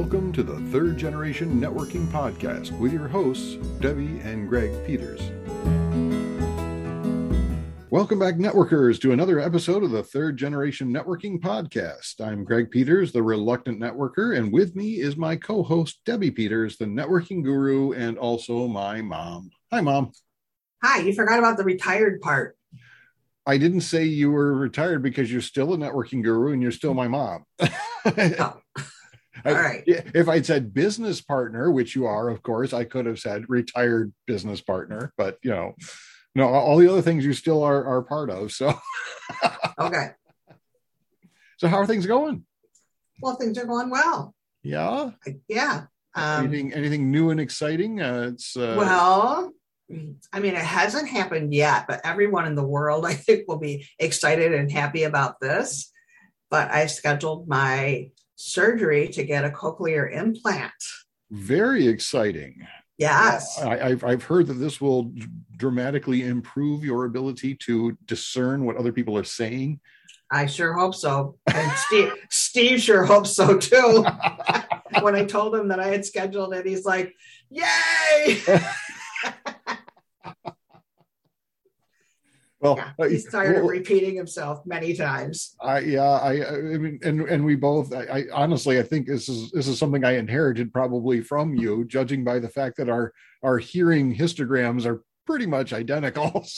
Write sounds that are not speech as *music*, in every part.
Welcome to the Third Generation Networking Podcast with your hosts, Debbie and Greg Peters. Welcome back, networkers, to another episode of the Third Generation Networking Podcast. I'm Greg Peters, the reluctant networker, and with me is my co host, Debbie Peters, the networking guru, and also my mom. Hi, mom. Hi, you forgot about the retired part. I didn't say you were retired because you're still a networking guru and you're still my mom. *laughs* Oh. *laughs* All right. If I'd said business partner, which you are, of course, I could have said retired business partner, but you know, no, all the other things you still are are part of. So, *laughs* Okay. so how are things going? Well, things are going well. Yeah. Yeah. Um, anything anything new and exciting? Uh, it's uh, well, I mean, it hasn't happened yet, but everyone in the world, *laughs* I think, will be excited and happy about this. But I scheduled my surgery to get a cochlear implant. very exciting. Yes. Uh, I, I've I've heard that this will dramatically improve your ability to discern what other people are saying. I sure hope so. And Steve, *laughs* Steve sure hopes so too. *laughs* when I told him that I had scheduled it, he's like, Yay! *laughs* Well, Yeah, uh, he started well, repeating himself many times. I yeah, I I mean, and and we both. I, I honestly, I think this is this is something I inherited probably from you, judging by the fact that our our hearing histograms are pretty much identical. *laughs*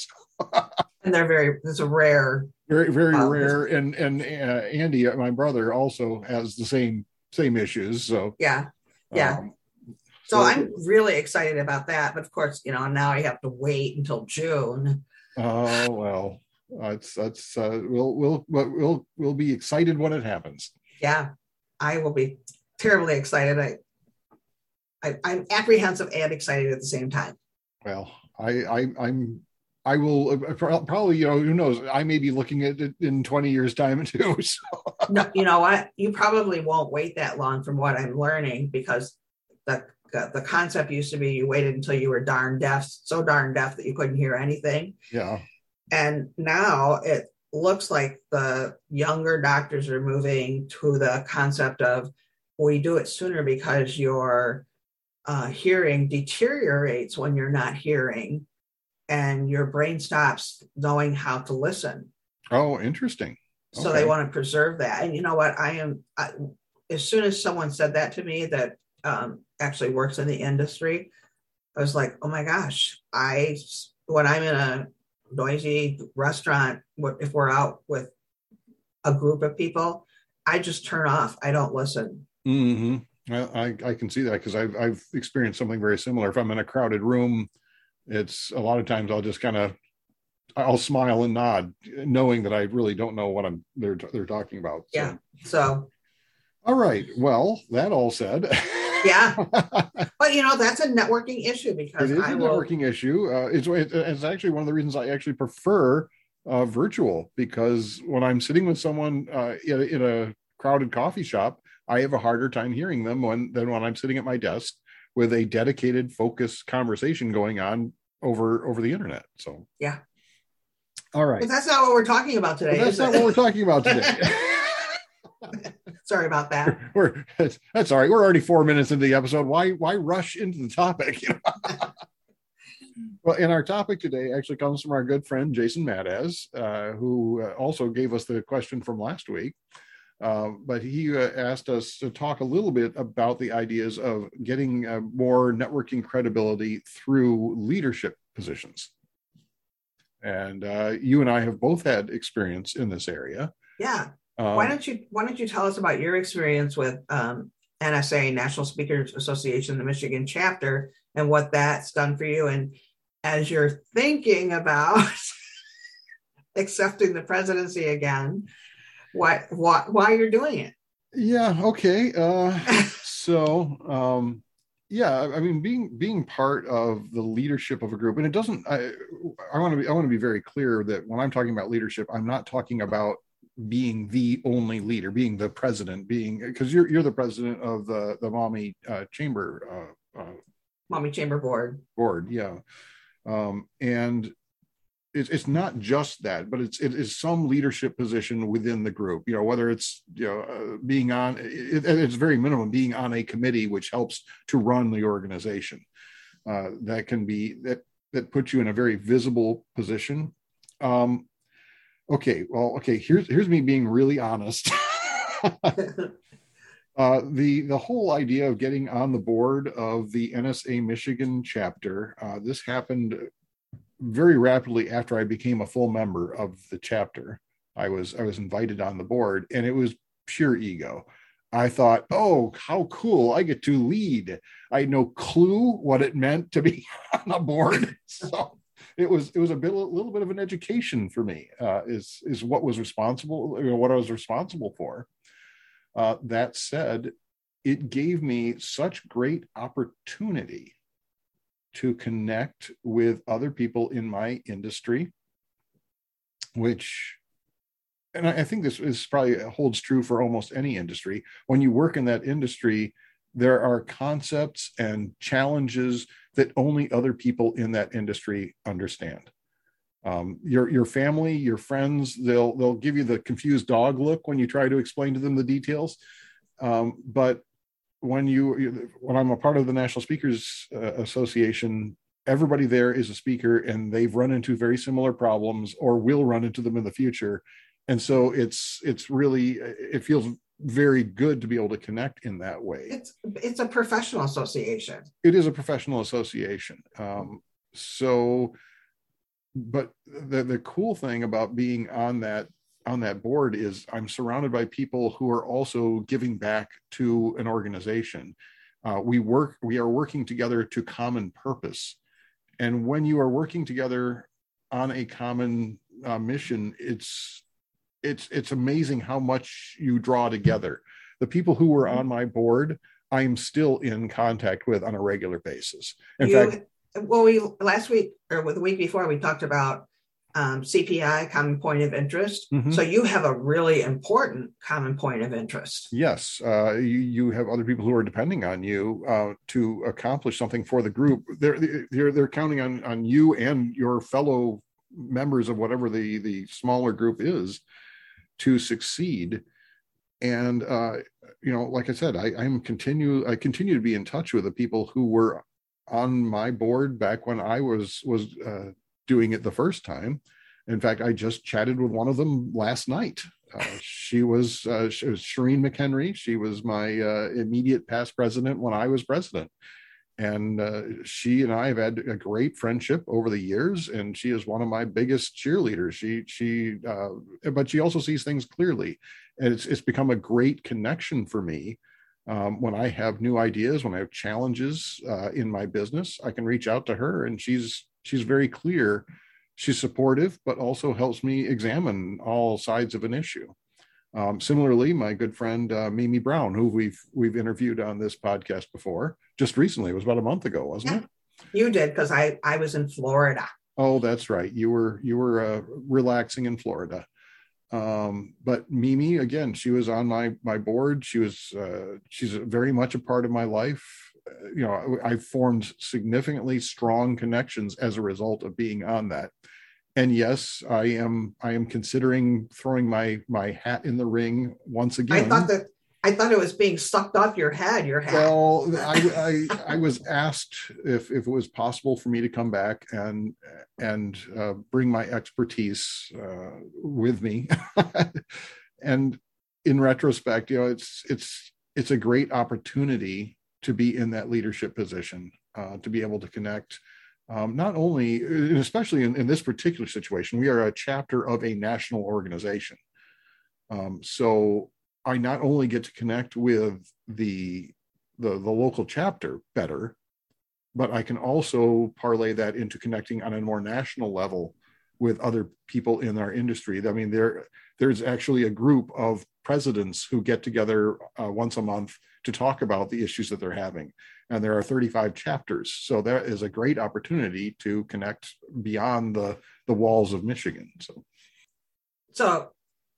And they're very, it's a rare. very very Wow. rare. And and uh, Andy, my brother, also has the same same issues. So Yeah. Yeah. um, So I'm really excited about that. But of course, you know, now I have to wait until June. Oh well, that's that's uh, we'll we'll we'll we'll be excited when it happens. Yeah. I will be terribly excited. I, I I'm apprehensive and excited at the same time. Well, I, I I'm I will uh, probably you know who knows I may be looking at it in 20 years time too. *laughs* So No, you know what? You probably won't wait that long from what I'm learning because the the concept used to be you waited until you were darn deaf, so darn deaf that you couldn't hear anything. yeah, And now it looks like the younger doctors are moving to the concept of we do it sooner because your uh, hearing deteriorates when you're not hearing and your brain stops knowing how to listen. oh interesting. So Okay. they want to preserve that. And you know what? I am, I, as soon as someone said that to me that um, actually works in the industry, I was like, oh my gosh, I, when I'm in a noisy restaurant, if we're out with a group of people, I just turn off. I don't listen. Mm-hmm. I, I can see that because I've I've experienced something very similar. If I'm in a crowded room, it's a lot of times I'll just kind of I'll smile and nod, knowing that I really don't know what I'm they're they're talking about. So. Yeah. So, All right. Well, that all said. *laughs* Yeah. *laughs* but you know, that's a networking issue because it is I a will, networking issue. Uh, it's it's actually one of the reasons I actually prefer uh, virtual because when I'm sitting with someone uh, in, a, in a crowded coffee shop, I have a harder time hearing them when than when I'm sitting at my desk with a dedicated, focused conversation going on over over the internet. So Yeah. All right. but that's not what we're talking about today. But that's not it? what we're talking about today. *laughs* *laughs* Sorry about that. we're that's, all right. We're already four minutes into the episode. Why why rush into the topic? You *laughs* know? well, and our topic today actually comes from our good friend Jason Madaz, uh, who uh, also gave us the question from last week. Uh, but he uh, asked us to talk a little bit about the ideas of getting uh, more networking credibility through leadership positions. And uh, you and I have both had experience in this area. Yeah. Um, why don't you why don't you tell us about your experience with um, NSA National Speakers Association, the Michigan chapter, and what that's done for you? And as you're thinking about *laughs* accepting the presidency again, what why why you're doing it? Yeah. Okay. Uh, *laughs* so, um, yeah, I mean, being being part of the leadership of a group, and it doesn't. I, I want to be. I want to be very clear that when I'm talking about leadership, I'm not talking about being the only leader, being the president, being because you're you're the president of the the Maumee uh, chamber uh, uh, Maumee Chamber Board. board, yeah, um, and it's, it's not just that, but it's it is some leadership position within the group. You know, whether it's you know uh, being on it, it's very minimum being on a committee which helps to run the organization. Uh, that can be that that puts you in a very visible position. Um, okay, well, okay. Here's here's me being really honest. *laughs* uh, the the whole idea of getting on the board of the NSA Michigan chapter. Uh, this happened very rapidly after I became a full member of the chapter. I was I was invited on the board, and it was pure ego. I thought, oh, how cool! I get to lead. I had no clue what it meant to be *laughs* on a board, *laughs* so it was it was a bit a little bit of an education for me. Uh, is is what was responsible, you know, what I was responsible for. Uh, that said, it gave me such great opportunity to connect with other people in my industry, which, and I think this is probably holds true for almost any industry. When you work in that industry, there are concepts and challenges that only other people in that industry understand. Um, your your family, your friends, they'll they'll give you the confused dog look when you try to explain to them the details. Um, but when you when I'm a part of the National Speakers uh, Association, everybody there is a speaker, and they've run into very similar problems or will run into them in the future. And so it's it's really it feels very good to be able to connect in that way. It's it's a professional association. It is a professional association. Um, so, but the the cool thing about being on that on that board is I'm surrounded by people who are also giving back to an organization. Uh, we work, we are working together to common purpose. And when you are working together on a common uh, mission, it's it's it's amazing how much you draw together. The people who were on my board, I am still in contact with on a regular basis. In you, fact, well, we last week or the week before we talked about um, CPI, common point of interest. Mm-hmm. So you have a really important common point of interest. Yes, uh, you, you have other people who are depending on you uh, to accomplish something for the group. They're they're they're counting on on you and your fellow members of whatever the the smaller group is to succeed. And uh, you know, like I said, I, I'm continue I continue to be in touch with the people who were on my board back when I was was uh, doing it the first time. In fact, I just chatted with one of them last night. Uh, she was uh, she was Shireen McHenry. She was my uh, immediate past president when I was president, and uh, she and I have had a great friendship over the years. And she is one of my biggest cheerleaders. She she, uh, but she also sees things clearly, and it's it's become a great connection for me. Um, when I have new ideas, when I have challenges uh, in my business, I can reach out to her, and she's she's very clear. She's supportive, but also helps me examine all sides of an issue. Um, similarly, my good friend uh, Mimi Brown, who we've we've interviewed on this podcast before, just recently. It was about a month ago, wasn't yeah, it? You did because I I was in Florida. Oh, that's right. You were you were uh, relaxing in Florida. Um, but Mimi, again, she was on my my board. She was uh, she's very much a part of my life you know i formed significantly strong connections as a result of being on that and yes i am i am considering throwing my my hat in the ring once again i thought that i thought it was being sucked off your head your hat well i i, I was asked if if it was possible for me to come back and and uh, bring my expertise uh, with me *laughs* and in retrospect you know it's it's it's a great opportunity to be in that leadership position, uh, to be able to connect. Um, not only, especially in, in, this particular situation, we are a chapter of a national organization. Um, so I not only get to connect with the, the the local chapter better, but I can also parlay that into connecting on a more national level with other people in our industry. I mean, there there's actually a group of presidents who get together uh, once a month to talk about the issues that they're having. And there are 35 chapters. So that is a great opportunity to connect beyond the, the walls of Michigan. So, so,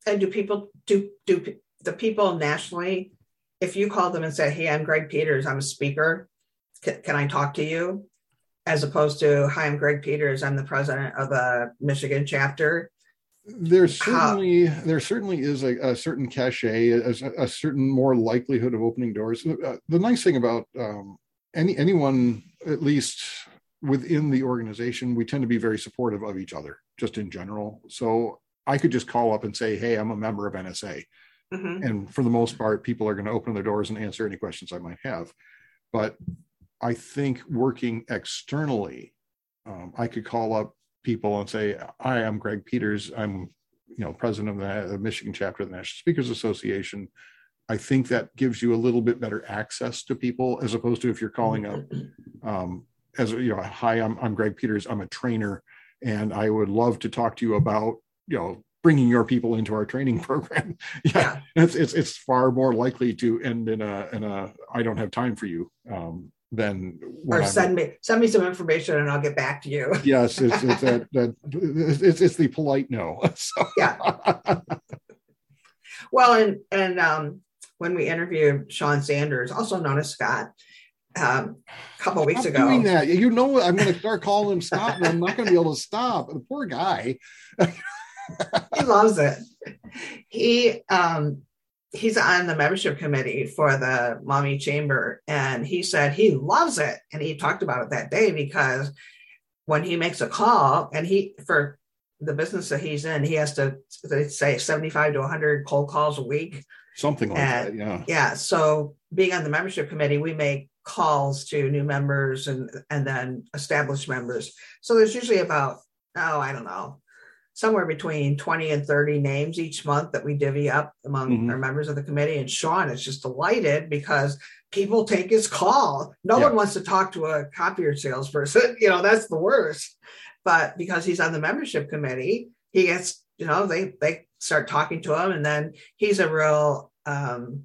and do people, do, do the people nationally, if you call them and say, Hey, I'm Greg Peters, I'm a speaker, can, can I talk to you? As opposed to hi i'm greg peters i'm the president of the michigan chapter there certainly How? there certainly is a, a certain cachet a, a, certain more likelihood of opening doors uh, the nice thing about um, any anyone at least within the organization we tend to be very supportive of each other just in general so i could just call up and say hey i'm a member of nsa mm-hmm. and for the most part people are going to open their doors and answer any questions i might have but i think working externally um, i could call up people and say, "Hi, I'm Greg Peters. I'm, you know, president of the Michigan chapter of the National Speakers Association." I think that gives you a little bit better access to people as opposed to if you're calling up um, as you know, "Hi, I'm I'm Greg Peters. I'm a trainer, and I would love to talk to you about, you know." bringing your people into our training *laughs* program *laughs* yeah, yeah. It's, it's it's far more likely to end in a in a i don't have time for you um, then or send I'm, me send me some information and I'll get back to you. *laughs* yes, it's it's *laughs* that, that it's, it's the polite no. *laughs* So. Yeah. well, and and um, when we interviewed Sean Sanders, also known as Scott, um, a couple weeks ago. Doing that, you know, I'm going to start calling him Scott, and I'm not going to be able to stop. The poor guy. he loves it. He um, he's on the membership committee for the Maumee Chamber, and he said he loves it. And he talked about it that day because when he makes a call, and he for the business that he's in, he has to say 75 to 100 cold calls a week. Something like and, that, yeah. Yeah. So being on the membership committee, we make calls to new members and and then established members. So there's usually about, oh, I don't know, somewhere between 20 and 30 names each month that we divvy up among mm-hmm. our members of the committee. And Sean is just delighted because people take his call. No yeah. one wants to talk to a copier salesperson. *laughs* You know, that's the worst. But because he's on the membership committee, he gets, you know, they they start talking to him. And then he's a real um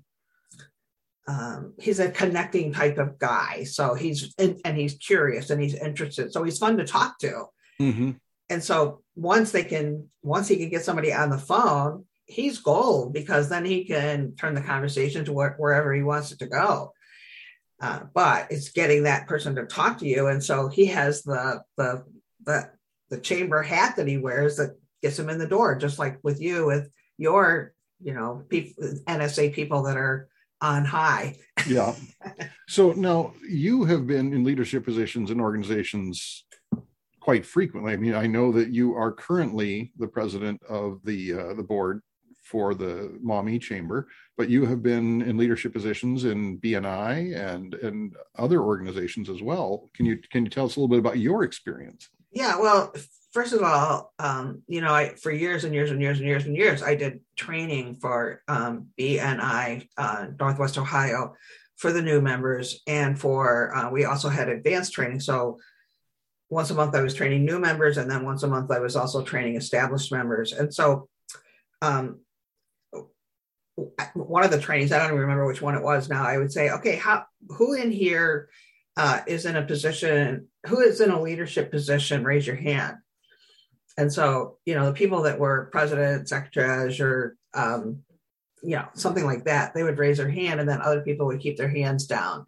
um, he's a connecting type of guy. So he's and he's curious and he's interested. So he's fun to talk to. Mm-hmm and so once they can once he can get somebody on the phone he's gold because then he can turn the conversation to wh- wherever he wants it to go. Uh, but it's getting that person to talk to you. And so he has the the the the chamber hat that he wears that gets him in the door just like with you with your you know people nsa people that are on high. Yeah. So now you have been in leadership positions in organizations quite frequently. I mean, I know that you are currently the president of the uh, the board for the Maumee Chamber, but you have been in leadership positions in BNI and and other organizations as well. Can you can you tell us a little bit about your experience? Yeah, well, first of all, um, you know, I for years and years and years and years and years, I did training for um, BNI uh, Northwest Ohio for the new members, and for uh, we also had advanced training. So once a month I was training new members, and then once a month I was also training established members. And so, um, one of the trainings, I don't even remember which one it was now. I would say, okay, how who in here uh, is in a position, who is in a leadership position? Raise your hand. And so, you know, the people that were president, secretary, or um, you know, something like that, they would raise their hand, and then other people would keep their hands down.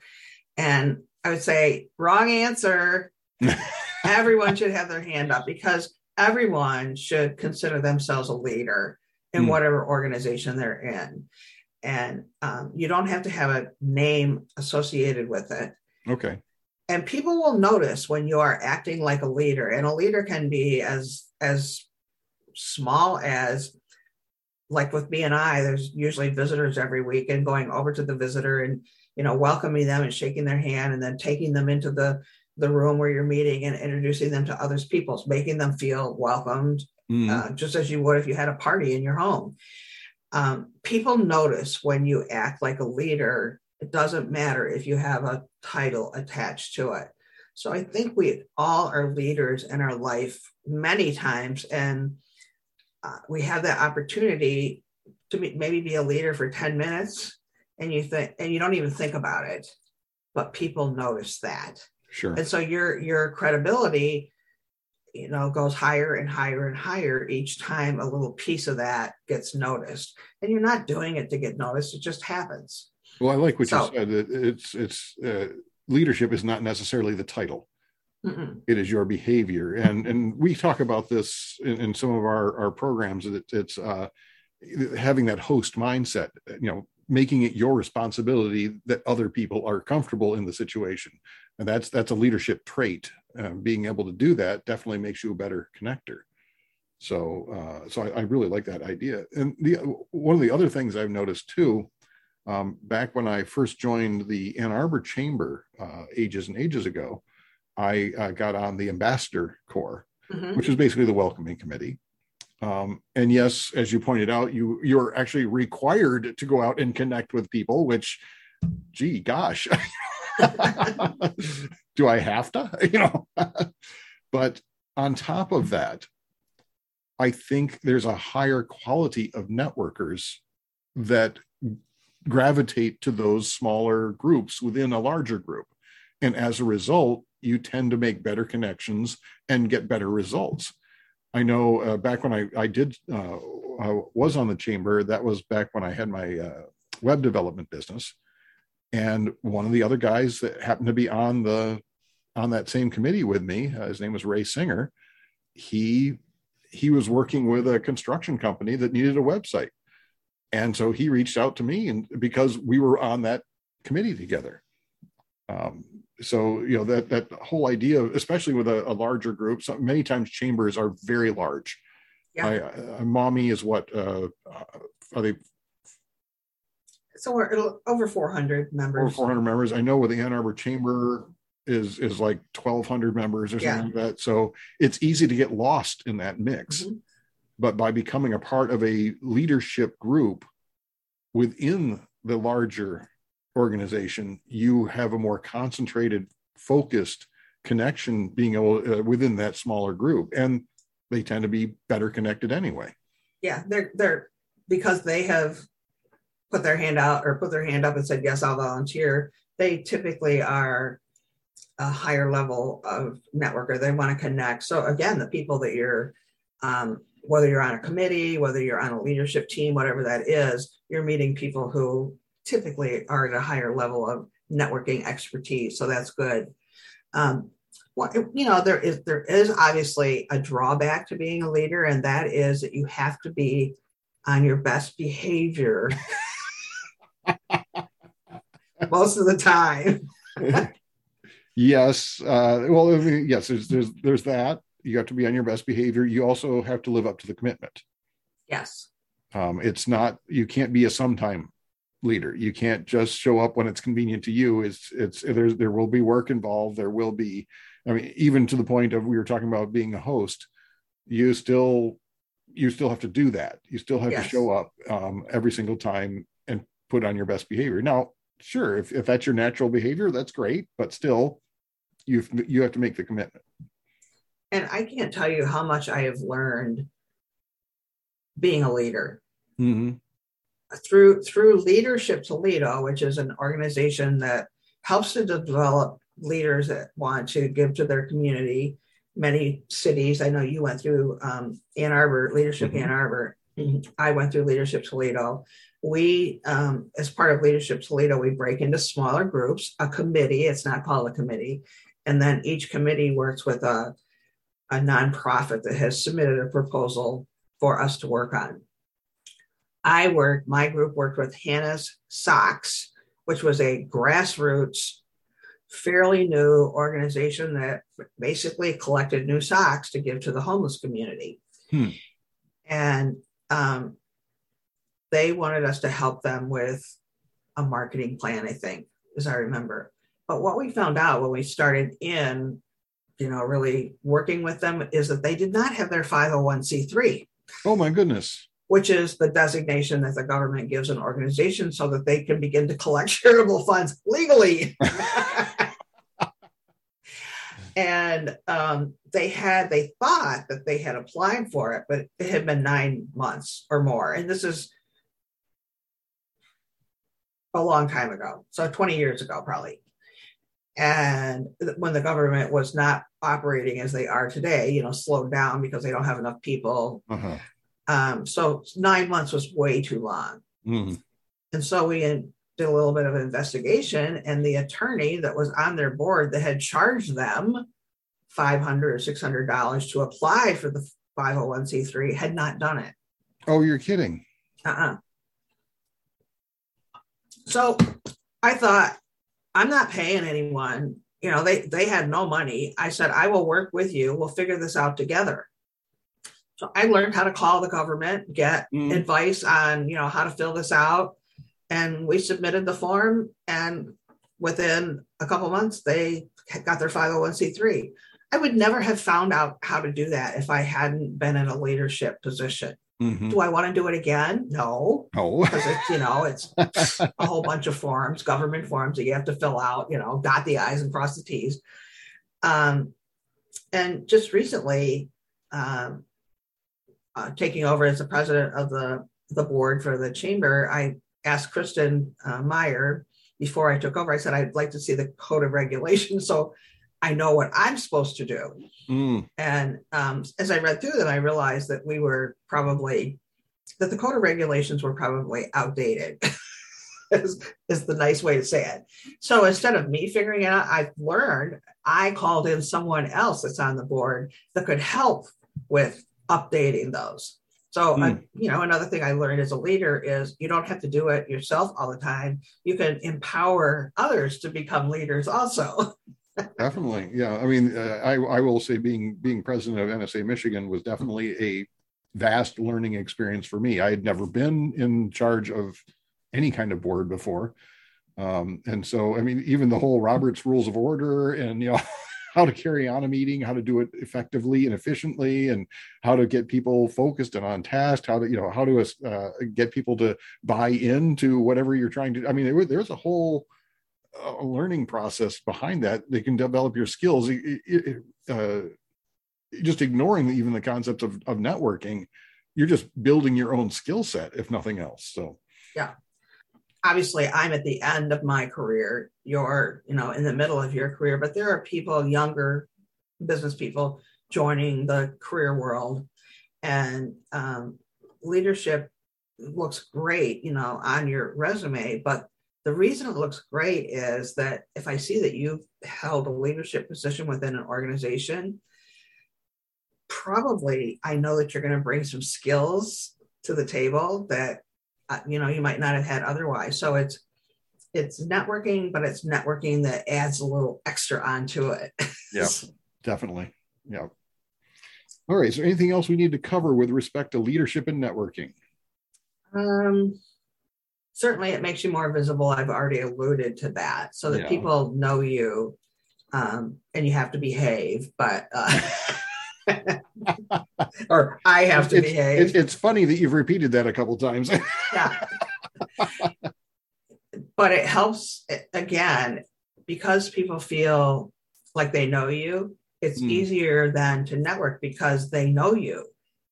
And I would say, wrong answer. *laughs* everyone should have their hand up because everyone should consider themselves a leader in mm. whatever organization they're in. And um, you don't have to have a name associated with it. Okay. And people will notice when you are acting like a leader, and a leader can be as as small as like with BNI, there's usually visitors every week and going over to the visitor and you know welcoming them and shaking their hand and then taking them into the the room where you're meeting and introducing them to others people, making them feel welcomed, mm. uh, just as you would if you had a party in your home. Um, people notice when you act like a leader. It doesn't matter if you have a title attached to it. So I think we all are leaders in our life many times, and uh, we have that opportunity to be, maybe be a leader for 10 minutes and you think and you don't even think about it but people notice that Sure. And so your your credibility, you know, goes higher and higher and higher each time a little piece of that gets noticed. And you're not doing it to get noticed; it just happens. Well, I like what so, you said. It's it's uh, leadership is not necessarily the title. It is your behavior and and we talk about this in, in some of our our programs it, it's uh having that host mindset you know making it your responsibility that other people are comfortable in the situation and that's that's a leadership trait uh, being able to do that definitely makes you a better connector so uh so I, I really like that idea and the one of the other things i've noticed too um, back when I first joined the Ann Arbor Chamber uh, ages and ages ago, I uh, got on the ambassador corps, Mhm. which is basically the welcoming committee. Um, and yes, as you pointed out, you you're actually required to go out and connect with people. Which, gee, gosh, *laughs* do I have to? *laughs* You know, but on top of that, I think there's a higher quality of networkers that gravitate to those smaller groups within a larger group. And as a result, you tend to make better connections and get better results. I know uh, back when I, I did, uh, I was on the chamber, that was back when I had my uh, web development business. And one of the other guys that happened to be on the on that same committee with me, uh, his name was Ray Singer. He he was working with a construction company that needed a website and so he reached out to me and because we were on that committee together um, so you know that that whole idea especially with a, a larger group so many times chambers are very large Yeah. I, uh, Maumee is what uh, uh, are they So we're over 400 members over members. 400 members i know with the ann arbor chamber is is like 1200 members or something Yeah. like that so it's easy to get lost in that mix Mhm. but by becoming a part of a leadership group within the larger organization you have a more concentrated focused connection being able uh, within that smaller group and they tend to be better connected anyway Yeah, they're they're because they have put their hand out or put their hand up and said yes, I'll volunteer. They typically are a higher level of networker. They want to connect. So again, the people that you're um, whether you're on a committee, whether you're on a leadership team, whatever that is, you're meeting people who typically are at a higher level of networking expertise. So that's good. Um, well, you know, there is there is obviously a drawback to being a leader, and that is that you have to be on your best behavior *laughs* most of the time. *laughs* yes uh, well yes there's, there's there's that you have to be on your best behavior you also have to live up to the commitment Yes. um, it's not you can't be a sometime leader. You can't just show up when it's convenient to you. It's it's there's there will be work involved. There will be i mean even to the point of we were talking about being a host you still you still have to do that. You still have to show up um, every single time and put on your best behavior. Now sure if, if that's your natural behavior that's great but still you you have to make the commitment. And I can't tell you how much I have learned being a leader. Mhm. Through through leadership toledo which is an organization that helps to develop leaders that want to give to their community. Many cities i know you went through um, ann arbor leadership Mhm. ann arbor. I went through leadership toledo we um, as part of leadership toledo we break into smaller groups a committee it's not called a committee and then each committee works with a a nonprofit that has submitted a proposal for us to work on I worked, my group worked with Hannah's Socks, which was a grassroots, fairly new organization that basically collected new socks to give to the homeless community. Hmm. And um, they wanted us to help them with a marketing plan, I think, as I remember. But what we found out when we started in, you know, really working with them is that they did not have their 501c3 oh my goodness which is the designation that the government gives an organization so that they can begin to collect *laughs* charitable funds legally. *laughs* and um, they had, they thought that they had applied for it, but it had been nine months or more. And this is a long time ago. So 20 years ago, probably. And when the government was not operating as they are today, you know, slowed down because they don't have enough people uh-huh. Um, so nine months was way too long. Mhm. And so we did a little bit of investigation, and the attorney that was on their board that had charged them 500 or 600 dollars to apply for the 501c3 had not done it Oh, you're kidding. uh-uh so i thought i'm not paying anyone you know they they had no money i said i will work with you we'll figure this out together so i learned how to call the government get Mm. advice on you know how to fill this out and we submitted the form and within a couple months they got their 501c3 i would never have found out how to do that if i hadn't been in a leadership position Mhm. do i want to do it again no No. *laughs* because it's you know it's a whole bunch of forms government forms that you have to fill out you know dot the i's and cross the t's um, and just recently um, uh, taking over as the president of the the board for the chamber i asked kristen uh, meyer before i took over i said i'd like to see the code of regulations *laughs* so i know what i'm supposed to do Mm. and um, as I read through them, I realized that we were probably that the code of regulations were probably outdated. *laughs* is, is the nice way to say it. So instead of me figuring it out, I've learned I called in someone else that's on the board that could help with updating those. So, uh, you know, another thing I learned as a leader is you don't have to do it yourself all the time. You can empower others to become leaders also. *laughs* Definitely, yeah. I mean, uh, I I will say being being president of NSA Michigan was definitely a vast learning experience for me. I had never been in charge of any kind of board before, um, and so I mean, even the whole Robert's Rules of Order and you know *laughs* how to carry on a meeting, how to do it effectively and efficiently, and how to get people focused and on task, how to you know how to uh, get people to buy into whatever you're trying to. I mean, there, there's a whole a learning process behind that. They can develop your skills. It- it- uh, just ignoring even the concept of, of networking you're just building your own skill set if nothing else. So obviously I'm at the end of my career. You're, you know, in the middle of your career, but there are people, younger business people, joining the career world, and um, leadership looks great, you know, on your resume. But the reason it looks great is that if I see that you've held a leadership position within an organization, probably I know that you're going to bring some skills to the table that you know you might not have had otherwise. So it's it's networking but it's networking that adds a little extra onto it. *laughs* Yeah definitely. Yeah. All right is there anything else we need to cover with respect to leadership and networking? Um certainly it makes you more visible. I've already alluded to that so that Yeah. people know you um and you have to behave but uh *laughs* *laughs* or i have to it's, behave it's, it's funny that you've repeated that a couple times *laughs* yeah. but it helps again because people feel like they know you it's Mm. easier than to network because they know you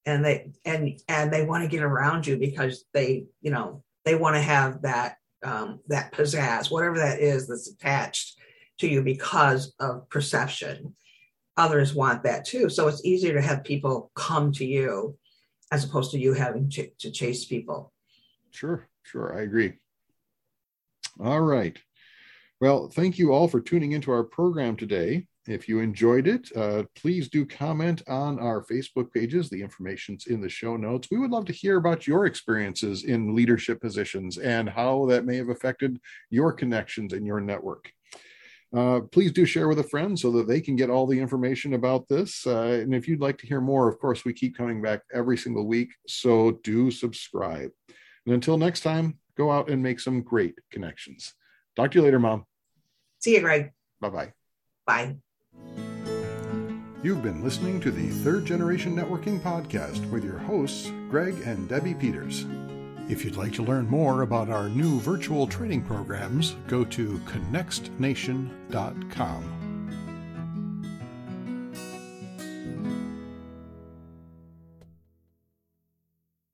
and they and and they want to get around you because they you know they want to have that um that pizzazz whatever that is that's attached to you because of perception others want that too so it's easier to have people come to you as opposed to you having to, to chase people Sure, sure. I agree. All right. Well, thank you all for tuning into our program today. If you enjoyed it, uh, please do comment on our Facebook pages. The information's in the show notes. We would love to hear about your experiences in leadership positions and how that may have affected your connections in your network. Uh, please do share with a friend so that they can get all the information about this. Uh, and if you'd like to hear more, of course, we keep coming back every single week. So do subscribe. And until next time, go out and make some great connections. Talk to you later, Mom. see you greg Bye bye. bye You've been listening to the Third Generation Networking Podcast with your hosts, Greg and Debbie Peters. If you'd like to learn more about our new virtual training programs, go to connectnation.com.